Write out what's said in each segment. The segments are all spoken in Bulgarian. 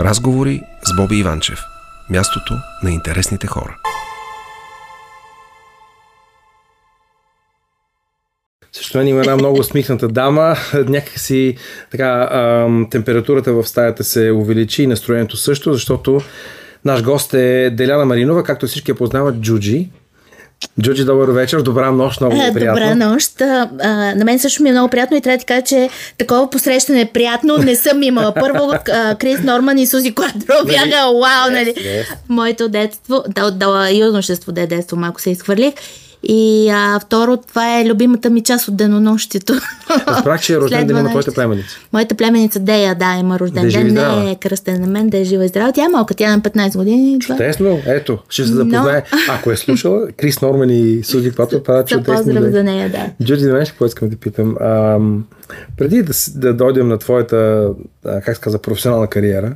Разговори с Боби Иванчев. Мястото на интересните хора. Също мен има една много усмихната дама. Някакси така, ам, температурата в стаята се увеличи и настроението също, защото наш гост е Деляна Маринова, както всички я познават, Джуджи. Джуджи, добър вечер, добра нощ, много Е, приятно. Добра нощ. А, на мен също ми е много приятно и трябва да кажа, че такова посрещане е приятно не съм имала. Първо а, Крис Норман и Сузи Квадро бяха вау, нали? Моето детство, да, да, юношество, де детство, малко се изхвърлих. И а, второ, това е любимата ми част от денонощието. Разбрах, че е рожден ден на твоята племеница. Моята племеница Дея, да, има рожден Да е ден. Не е кръстен на мен, да е жива и здрава. Тя е малка, тя е на 15 години. Чудесно, ето, ще се Но- запознае. Ако е слушала, Крис Норман и Сузи Квато правят За чудесни поздрав за нея, да. Джуди, знаеш какво искам да питам? Ам, преди да, да дойдем на твоята, а, как се каза, професионална кариера,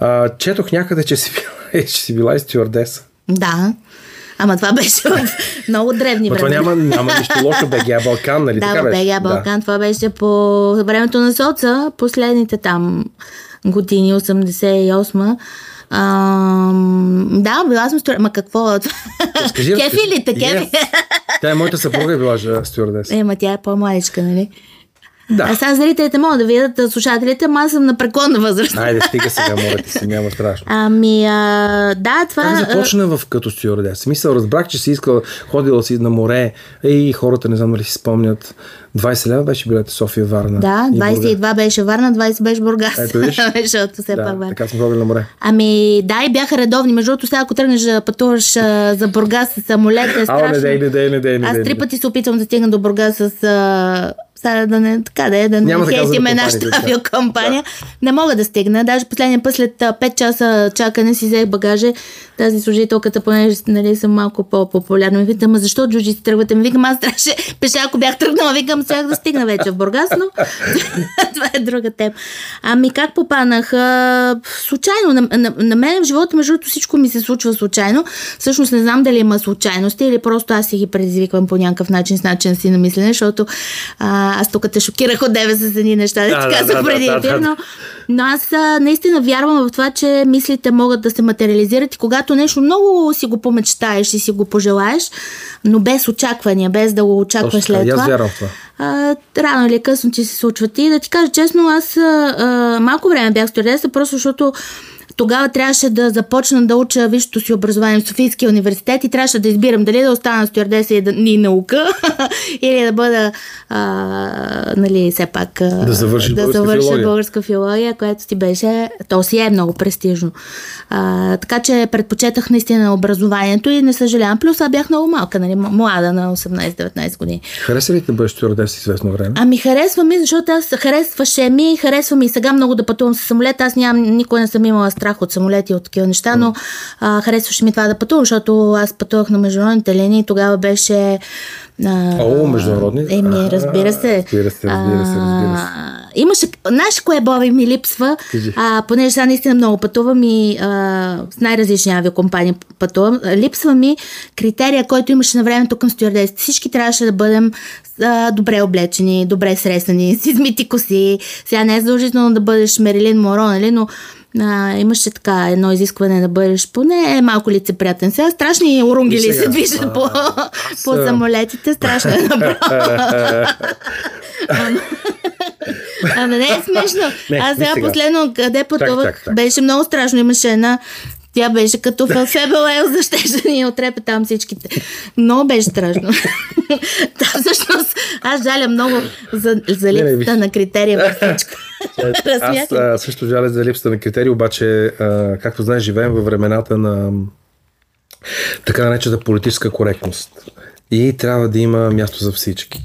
а, четох някъде, че си била, че си била и стюардеса. Да. Ама това беше в много древни Но това времена. няма, няма нищо лошо, БГА Балкан, нали Да, така беше? БГА Балкан. Това беше по времето на соца, последните там години, 88 Ам, да, била съм стюар... Ма какво? Скажи, кефи ли те, кефи? Yes. Тя е моята съпруга е била стюардеса. Е, ма тя е по-младичка, нали? Да. А сега зрителите могат да видят а, слушателите, ама аз съм на преклонна възраст. Айде, стига сега, моля ти се, няма страшно. Ами, а, да, това... Как а, започна в като стюардес? Мисъл, разбрах, че си искала, ходила си на море и хората, не знам дали си спомнят, 20 лева беше билета София Варна. Да, и Бургас. 22 беше Варна, 20 беше Бургас. Ето виж. Защото все пак Да, Варна. така съм ходил на море. Ами, да, и бяха редовни. Между другото, сега ако тръгнеш да пътуваш а, за Бургас с самолет, е страшно. не дей, не дей, не дей, не Аз три пъти се опитвам да стигна до Бургас с... А, сега да не, така да е, да не хейтиме нашата компаниите, да. авиокомпания. Не мога да стигна. Даже последния път след а, 5 часа чакане си взех багаже. Тази служителката, понеже нали, съм малко по-популярна, ми пита, ама защо джуджи си тръгвате? Ми викам, аз трябваше пеша, ако бях тръгнала, викам, сега да стигна вече в Бургас, но това е друга тема. Ами как попаднах? А, случайно. На, на, на мен в живота, между другото, всичко ми се случва случайно. Всъщност не знам дали има случайности или просто аз си ги предизвиквам по някакъв начин с начин си на мислене, защото а, аз тук те шокирах от тебе с едни неща, да, Да, ти казах да, преди да, ефир, да. но, но аз а, наистина вярвам в това, че мислите могат да се материализират и когато нещо много си го помечтаеш и си го пожелаеш, но без очаквания, без да го очакваш Точно след това. вярвам това. А, рано или късно ти се случват. И да ти кажа честно, аз а, малко време бях стюардеса, просто защото тогава трябваше да започна да уча висшето си образование в Софийския университет и трябваше да избирам дали да остана стюардеса и, да, и наука или да бъда а, нали, все пак Да завършиш да българска завърша филология. българска филология, което си беше, то си е много престижно. А, така че предпочетах наистина образованието и не съжалявам. Плюс аз бях много малка, нали, млада на 18-19 години. Хареса ли да бъдеш стюардес известно време? Ами харесва ми, защото аз харесваше ми, харесва ми и сега много да пътувам с самолет. Аз нямам, никога не съм имала страх от самолети и от такива неща, но а, харесваше ми това да пътувам, защото аз пътувах на международните линии и тогава беше... А, О, международни? Еми, разбира се. Разбира се, разбира се, разбира се. А, Имаше, знаеш кое Боби ми липсва, Кажи. а, понеже сега наистина много пътувам и а, с най-различни авиокомпании пътувам, липсва ми критерия, който имаше на времето към стюардесите. Всички трябваше да бъдем а, добре облечени, добре сресани, с измити коси. Сега не е задължително да бъдеш Мерилин Моро, нали, но а, имаше така едно изискване да бъдеш поне малко лицеприятен. Сега страшни урунгили И сега. се движат по, по а- самолетите. Страшно е направо. Ама- не е смешно. Не, Аз сега сега. последно къде пътувах, беше много страшно. Имаше една тя беше като в Фебелел, защеше да ни отрепе там всичките. Много беше страшно. Та всъщност аз жаля много за, за липсата на критерия във всичко. Разсмях Аз а, също жаля за липсата на критерии, обаче, а, както знаеш, живеем във времената на така наречената политическа коректност. И трябва да има място за всички.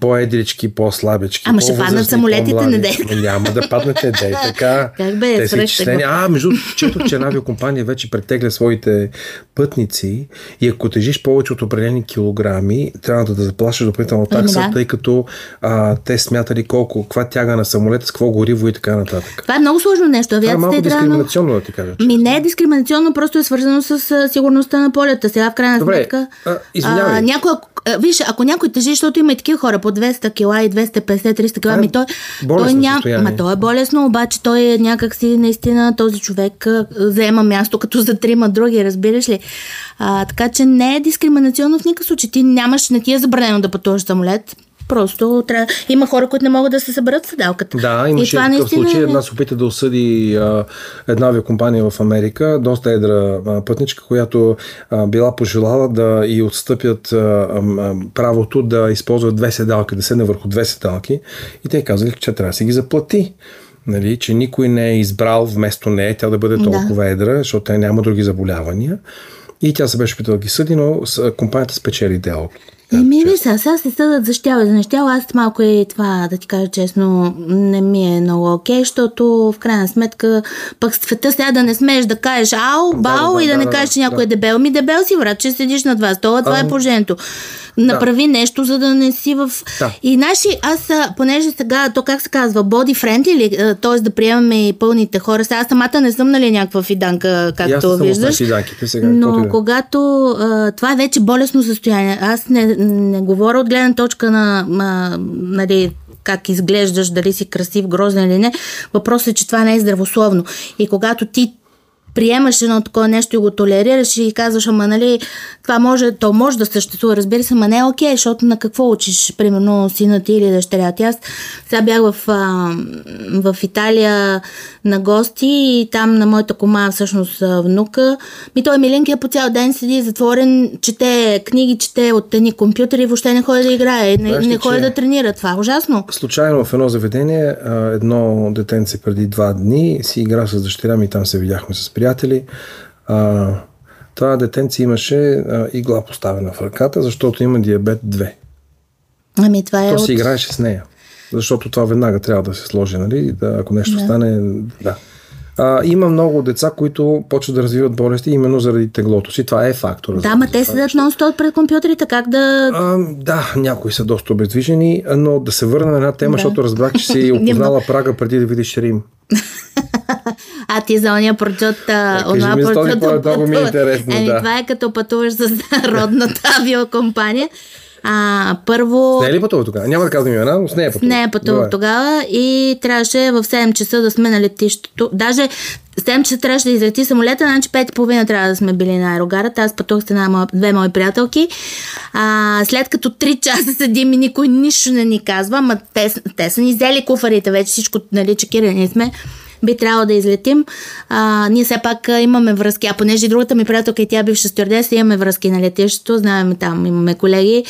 По-едрички, по-слабички. Ама ще паднат самолетите, не дей. Няма да паднете, дей така. Как бе, Те тегло. А, между четох, че една авиокомпания вече претегля своите пътници и ако тежиш повече от определени килограми, трябва да, да заплащаш допълнително Ами такса, да. тъй като а, те смятали колко, каква тяга на самолета, с какво гориво и така нататък. Това е много сложно нещо. Това е Авиацията малко е дискриминационно, да ти кажа. че. Ми не е дискриминационно, просто е свързано с сигурността на полета. Сега в крайна Добре, сметка. а, извинявай. някоя а, виж, ако някой тежи, защото има и такива хора по 200 кила и 250-300 кила, е ми той, той няма, ма той е болесно, обаче той е някак си наистина този човек а, заема място като за трима други, разбираш ли? А, така че не е дискриминационно в никакъв случай. Ти нямаш, не ти е забранено да пътуваш самолет. Просто трябва... има хора, които не могат да се съберат седалката. Да, И имаше това такъв наистина случай. е- Една се опита да осъди а, една авиакомпания в Америка, доста едра а, пътничка, която а, била пожелала да и отстъпят а, а, правото да използват две седалки, да седне върху две седалки. И те казали, че трябва да си ги заплати. Нали, че никой не е избрал вместо нея тя да бъде толкова едра, защото тя няма други заболявания. И тя се беше опитала да ги съди, но компанията спечели делото. Еми, виж, сега, сега се съдат за щяла, за нещяла. Аз малко и това, да ти кажа честно, не ми е много окей, защото в крайна сметка пък света сега да не смееш да кажеш ау, бао да, и да, да, не да, кажеш, че да. някой е дебел. Ми дебел си, брат, че седиш на два стола, това е положението. Направи нещо, за да не си в... Да. И наши, аз, понеже сега, то как се казва, body friendly ли, т.е. да приемаме и пълните хора. Сега аз самата не съм, нали, някаква фиданка, аз както съм виждаш. фиданките сега, Но да е. когато а, това е вече болестно състояние, аз не, не говоря от гледна точка на а, нали, как изглеждаш, дали си красив, грозен или не. Въпросът е, че това не е здравословно. И когато ти приемаш едно такова нещо и го толерираш и казваш, ама нали, това може, то може да съществува, разбира се, ама не е окей, защото на какво учиш, примерно, сина ти или дъщеря ти. Аз сега бях в, а, в Италия на гости и там на моята кома, всъщност внука, ми той Милинкия по цял ден седи затворен, чете книги, чете от едни компютъри и въобще не ходи да играе, не, Знаеш не ходи да тренира. Това е ужасно. Случайно в едно заведение, едно детенце преди два дни си игра с дъщеря ми, там се видяхме с приятели. А, това детенце имаше а, игла поставена в ръката, защото има диабет 2. Ами това е То от... си играеше с нея. Защото това веднага трябва да се сложи, нали? Да, ако нещо Да. стане, да. А, има много деца, които почват да развиват болести именно заради теглото си. Това е фактор. Да, ма те седят нон-стоп пред компютрите, как да... А, да, някои са доста обездвижени, но да се върна на една тема, Да. защото разбрах, че си опознала Прага преди да видиш Рим. А ти за ония прочут, а, кажи онова прочут полет, много ми е интересно, Еми, да. това е като пътуваш с родната авиокомпания. А, първо... Не е ли пътува тогава? Няма да казвам имена, но с нея пътува. Не е пътувах Добре. тогава и трябваше в 7 часа да сме на летището. Даже в 7 часа трябваше да излети самолета, значи 5 и половина трябва да сме били на аерогарата. Аз пътувах с една моя, две мои приятелки. А, след като 3 часа седим и никой нищо не ни казва, ама те, те са ни взели куфарите, вече всичко, нали, чекирани сме би трябвало да излетим. А, ние все пак имаме връзки, а понеже другата ми приятелка и тя бивша стюардеса, имаме връзки на летището, знаем там, имаме колеги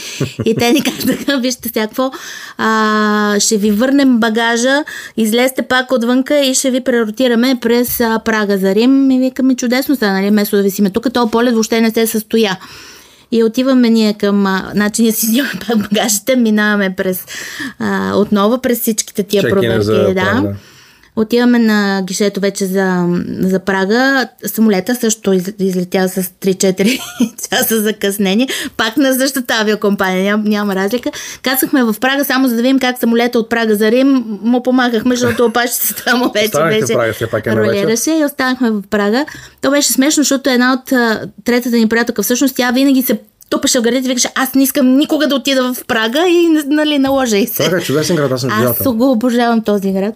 и те ни казаха, вижте сега какво, а, ще ви върнем багажа, излезте пак отвънка и ще ви преротираме през а, Прага за Рим. И викаме чудесно стана, нали, вместо да висиме тук, то полет въобще не се състоя. И отиваме ние към... Значи ние си взимаме пак багажите, минаваме през... А, отново през всичките тия Чекине проверки. да. Прага. Отиваме на гишето вече за, за Прага. Самолета също из, излетя с 3-4 часа закъснение. Пак на същата авиакомпания, няма, няма разлика. Кацахме в Прага само за да видим как самолета от Прага за Рим му помагахме, защото опашчицата му вече Останахте беше Прага все пак вечер. ролираше и останахме в Прага. То беше смешно, защото една от третата ни приятелка, всъщност тя винаги се тупаше в гърдите и викаше, аз не искам никога да отида в Прага и нали, наложа и се. Прага е чудесен град, аз съм Аз го обожавам този град.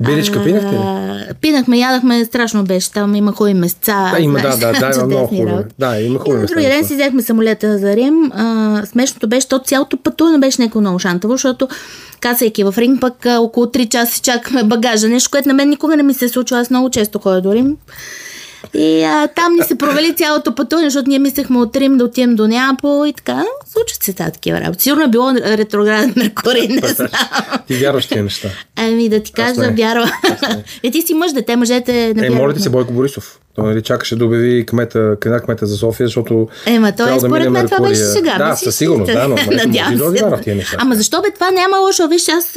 Биричка А, пинахте ли? Пинахме, ядахме, страшно беше. Там има хубави места. Да, има, да, знаеш, да, да, има много хубави. Да, има хубави места. другия ден си взехме самолета за Рим. А, смешното беше, то цялото пътуване беше някакво много шантаво, защото кацайки в Рим, пък а, около 3 часа чакаме багажа. Нещо, което на мен никога не ми се случва. Аз много често ходя до Рим. И а, там ни се провали цялото пътуване, защото ние мислехме от Рим да отидем до Неапол и така. Случват се тази такива работи. Сигурно е било ретрограден Меркурий, не знам. Ти вярваш тия неща. Ами да ти кажа, не. вярва. Е, ти си мъж, дете, мъжете не Е, моля ти се Бойко Борисов. Той нали, чакаше да обяви кмета, кмета, кмета за София, защото. Ема, той да според мине мен това беше сега. Да, със сигурност, да, но Надявам може да се. тия неща. Ама защо бе, това няма лошо. Виж, аз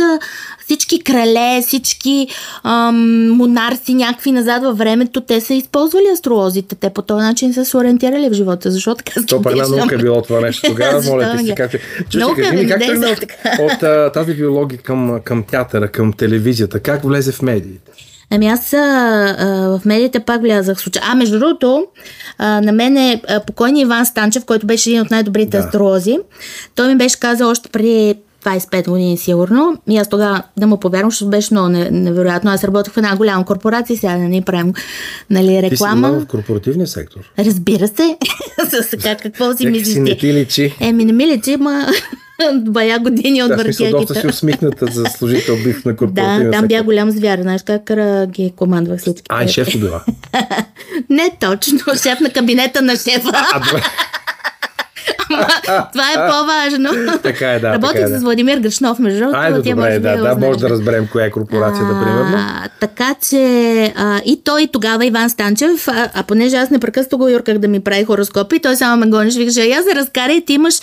всички крале, всички ам, монарси някакви назад във времето, те са използвали астролозите. Те по този начин са се ориентирали в живота. Защо така То скептична? наука е било това нещо тогава. Моля ти се, как е. Чуй, Наука, кажи ми, как тръгна от, от а, тази биология към, към театъра, към телевизията? Как влезе в медиите? Ами аз а, а, в медиите пак влязах случай. А, между другото, а, на мен е покойният Иван Станчев, който беше един от най-добрите Да. астролози. Той ми беше казал още преди 25 години сигурно. И аз тогава да му повярвам, защото беше много не- невероятно. Аз работех в една голяма корпорация, сега да не правим нали, Ти си реклама. в корпоративния сектор. Разбира се. Сега какво си Някак си не ти личи. Еми, не ми лечи, ма бая години от Да, в смисъл, доста си въртягите. усмихната за служител бих на корпоративния Да, там бях голям звяр. Знаеш как ги командвах всички. А, и шеф била? Не точно, шеф на кабинета на шефа. А. Това е по-важно. Така е, да, Работих така е, да. с Владимир Гръшнов, между другото. Айде, добре, може да, да, знаеш. може да разберем коя е корпорацията, примерно. А, така че а, и той тогава, Иван Станчев, а, а понеже аз непрекъснато го юрках да ми прави хороскопи, той само ме гониш, викаше, я се разкарай, ти имаш...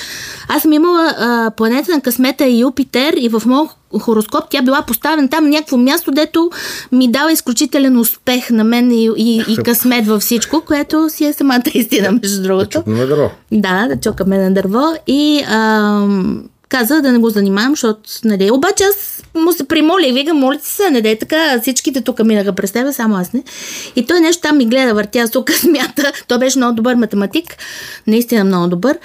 Аз съм имала а, планета на късмета е Юпитер и в моят хороскоп тя била поставена там на някакво място, дето ми дава изключителен успех на мен и, и, и късмет във всичко, което си е самата истина, между другото. Чупно дърво. Да, да чукаме на дърво и ам, каза да не го занимавам, защото, нали, обаче аз му се примоля и викам, моля ти се, не дай така, всичките тук минаха през тебе, само аз не. И той нещо там ми гледа, въртя сука, смята. Той беше много добър математик, наистина много добър.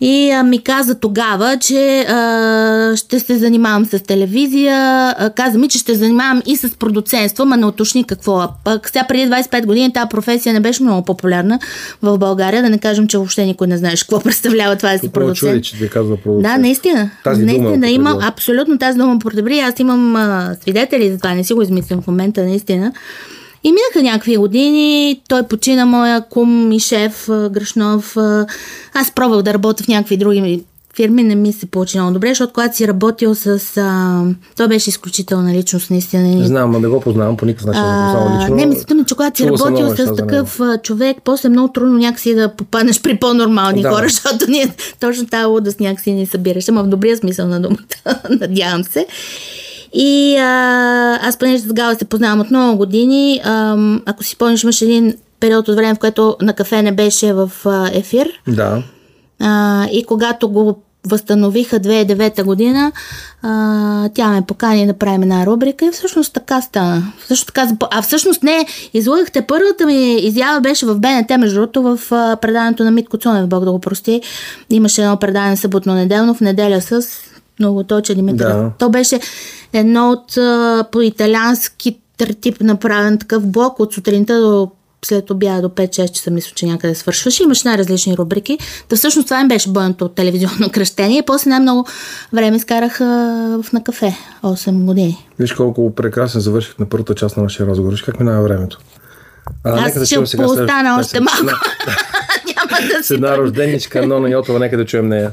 И а, ми каза тогава, че а, ще се занимавам с телевизия. А, каза ми, че ще занимавам и с продуцентство, ма не уточни какво. Пък сега преди 25 години тази професия не беше много популярна в България. Да не кажем, че въобще никой не знаеш какво представлява това да си продуцент. че ти казва продуцент? Да, наистина. Тази дума наистина е има абсолютно тази дума употреби. Аз имам а, свидетели за това, не си го измислям в момента, наистина. И минаха някакви години, той почина моя кум и шеф Грашнов. Аз пробвах да работя в някакви други фирми, не ми се получи много добре, защото когато си работил с... А, той беше изключителна личност, наистина. Не знам, но не го познавам по никакъв начин, А, лично. не, мислите ми, че когато си работил с такъв човек, после е много трудно някакси да попаднеш при по-нормални Да. хора, защото ние точно тази лудост някакси ни събираш, ама в добрия смисъл на думата, надявам се. И а, аз понеже с Гала се познавам от много години, ам, ако си спомняш, имаше един период от време, в което на кафе не беше в а, ефир. Да. А, и когато го възстановиха 2009 година, а, тя ме покани да правим една рубрика и всъщност така стана. Също така, а всъщност не, излъгахте първата ми изява беше в БНТ, между другото, в а, предаването на Митко Цунев, Бог да го прости. Имаше едно предаване съботно-неделно, в неделя с много точе Димитър. Да. То беше едно от а, по-италиански тип направен такъв блок от сутринта до след обяда до 5-6 часа мисля, че някъде свършваше. Имаш най-различни рубрики. Та всъщност това им беше бъдното телевизионно кръщение. И после най-много време изкарах а, в на кафе. 8 години. Виж колко прекрасно завърших на първата част на нашия разговор. Виж как минава времето. А, Аз ще след- остана да, още малко. Няма да С си... една рожденичка, но на Йотова, нека да чуем нея.